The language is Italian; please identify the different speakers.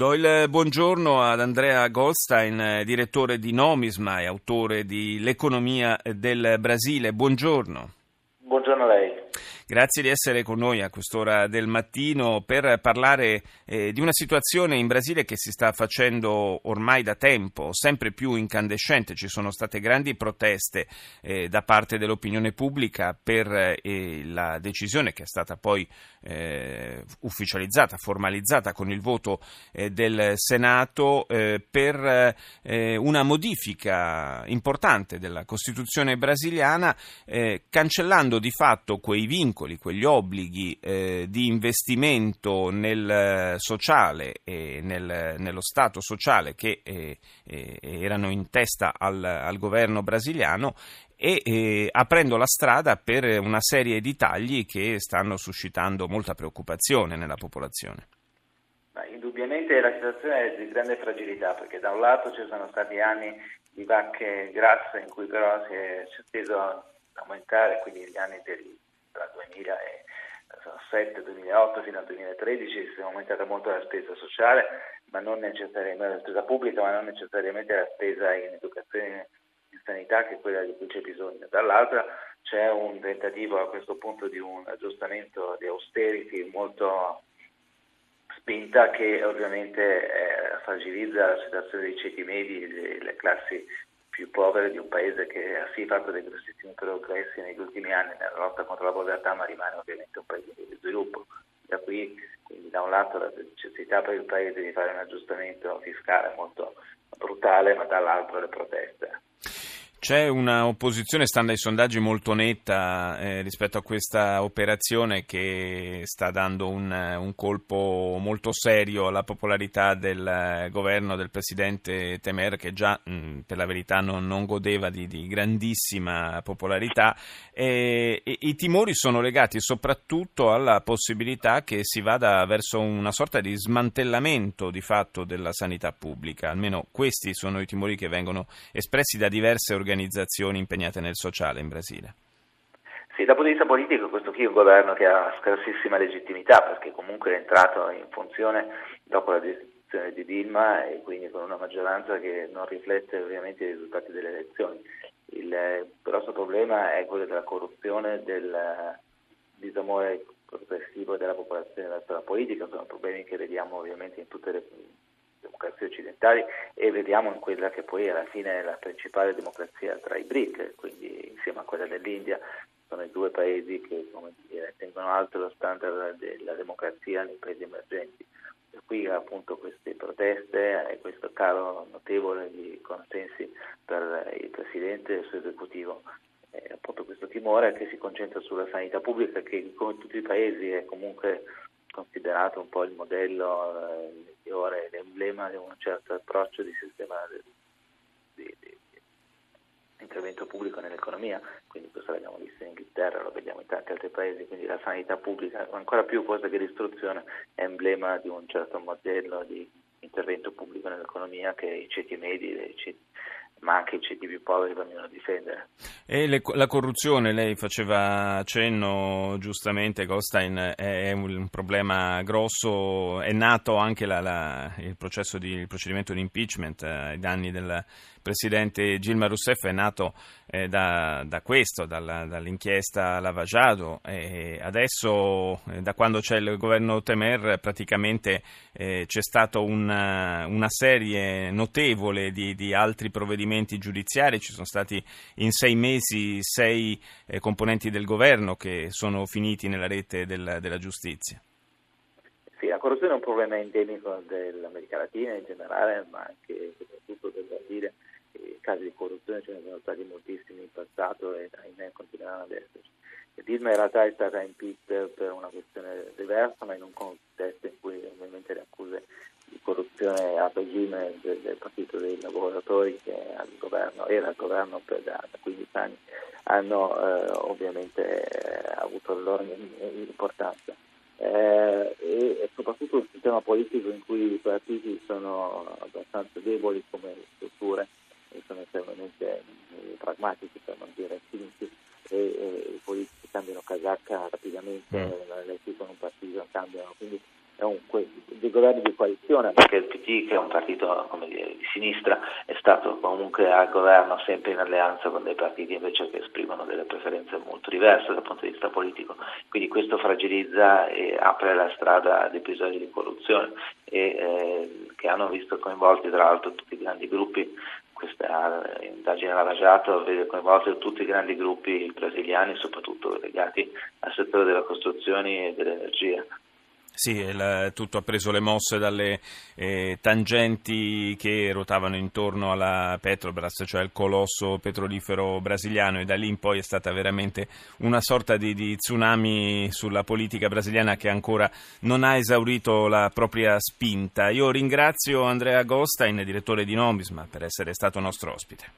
Speaker 1: Do il buongiorno ad Andrea Goldstein, direttore di Nomisma e autore di L'economia del Brasile. Buongiorno. Grazie di essere con noi a quest'ora del mattino per parlare eh, di una situazione in Brasile che si sta facendo ormai da tempo sempre più incandescente. Ci sono state grandi proteste eh, da parte dell'opinione pubblica per eh, la decisione che è stata poi eh, ufficializzata, formalizzata con il voto eh, del Senato eh, per una modifica importante della Costituzione brasiliana, cancellando di fatto quei vincoli vincoli, quegli obblighi eh, di investimento nel sociale e nel, nello Stato sociale che eh, eh, erano in testa al, al governo brasiliano e eh, aprendo la strada per una serie di tagli che stanno suscitando molta preoccupazione nella popolazione.
Speaker 2: Indubbiamente la situazione è di grande fragilità perché da un lato ci sono stati anni di vacche grasse in cui però si è, si è teso a aumentare, quindi gli anni del tra 2007, 2008 fino al 2013 si è aumentata molto la spesa sociale, ma non necessariamente la spesa pubblica, ma non necessariamente la spesa in educazione in sanità che è quella di cui c'è bisogno. Dall'altra c'è un tentativo a questo punto di un aggiustamento di austerity molto spinta che ovviamente eh, fragilizza la situazione dei ceti medi, delle classi più povere di un paese che ha sì fatto dei grossissimi progressi negli ultimi anni nella lotta contro la povertà, ma rimane ovviamente un paese di sviluppo. Da qui, quindi, da un lato la necessità per il paese di fare un aggiustamento fiscale molto brutale, ma dall'altro le proteste.
Speaker 1: C'è una opposizione, stando ai sondaggi, molto netta eh, rispetto a questa operazione che sta dando un, un, colpo molto serio alla popolarità del governo del presidente Temer, che già mh, per la verità non, non godeva di, di, grandissima popolarità. E, e, I timori sono legati soprattutto alla possibilità che si vada verso una sorta di smantellamento di fatto della sanità pubblica. Almeno questi sono i timori che vengono espressi da diverse organizzazioni organizzazioni impegnate nel sociale in Brasile.
Speaker 2: Sì, dal punto di vista politico questo qui è un governo che ha scarsissima legittimità perché comunque è entrato in funzione dopo la decisione di Dilma e quindi con una maggioranza che non riflette ovviamente i risultati delle elezioni. Il grosso problema è quello della corruzione, del disamore progressivo della popolazione verso la politica, sono problemi che vediamo ovviamente in tutte le democrazie occidentali e vediamo in quella che poi alla fine è la principale democrazia tra i BRIC, quindi insieme a quella dell'India sono i due paesi che dire, tengono alto lo standard della democrazia nei paesi emergenti. E qui appunto queste proteste e questo calo notevole di consensi per il Presidente e il suo esecutivo eh, appunto questo timore che si concentra sulla sanità pubblica che come tutti i paesi è comunque considerato un po' il modello eh, migliore, l'emblema di un certo approccio di sistema di, di, di, intervento pubblico nell'economia, quindi questo l'abbiamo visto in Inghilterra, lo vediamo in tanti altri paesi, quindi la sanità pubblica, ancora più forse che l'istruzione, è emblema di un certo modello di intervento pubblico nell'economia che i ceti medi, i ceti ma anche i ceti più poveri vogliono difendere.
Speaker 1: E le, la corruzione, lei faceva accenno giustamente, Goldstein, è un, un problema grosso, è nato anche la, la, il, di, il, procedimento di impeachment eh, ai danni del presidente Gilma Rousseff, è nato eh, da, da, questo, dalla, dall'inchiesta Lavajado e adesso eh, da quando c'è il governo Temer praticamente eh, c'è stata una, una, serie notevole di, di altri provvedimenti provvedimenti giudiziari, ci sono stati in sei mesi sei eh, componenti del governo che sono finiti nella rete del, della giustizia.
Speaker 2: Sì, la corruzione è un problema endemico dell'America Latina in generale, ma anche soprattutto del Brasile. I casi di corruzione ce ne sono stati moltissimi in passato e ahimè continueranno ad esserci. Dilma in realtà è stata impeached per una questione diversa, ma in un contesto in cui ovviamente le accuse corruzione a regime del, del Partito dei Lavoratori che al governo, era al governo per da, da 15 anni hanno eh, ovviamente eh, avuto la loro importanza. Eh, e, soprattutto un sistema politico in cui i partiti sono abbastanza deboli come strutture e sono estremamente eh, pragmatici per non dire cinici e, e, i politici cambiano casacca rapidamente, mm. le leggi con un partito cambiano, quindi dei governi di coalizione, perché il PD, che è un partito dire, di sinistra, è stato comunque al governo sempre in alleanza con dei partiti invece che esprimono delle preferenze molto diverse dal punto di vista politico. Quindi questo fragilizza e apre la strada ad episodi di corruzione e, eh, che hanno visto coinvolti tra l'altro tutti i grandi gruppi questa indagine lavagiato vede coinvolti tutti i grandi gruppi brasiliani, soprattutto legati al settore delle costruzioni e dell'energia.
Speaker 1: Sì, il, tutto ha preso le mosse dalle eh, tangenti che ruotavano intorno alla Petrobras, cioè il colosso petrolifero brasiliano e da lì in poi è stata veramente una sorta di, di tsunami sulla politica brasiliana che ancora non ha esaurito la propria spinta. Io ringrazio Andrea Gostain, direttore di Nomisma, per essere stato nostro ospite.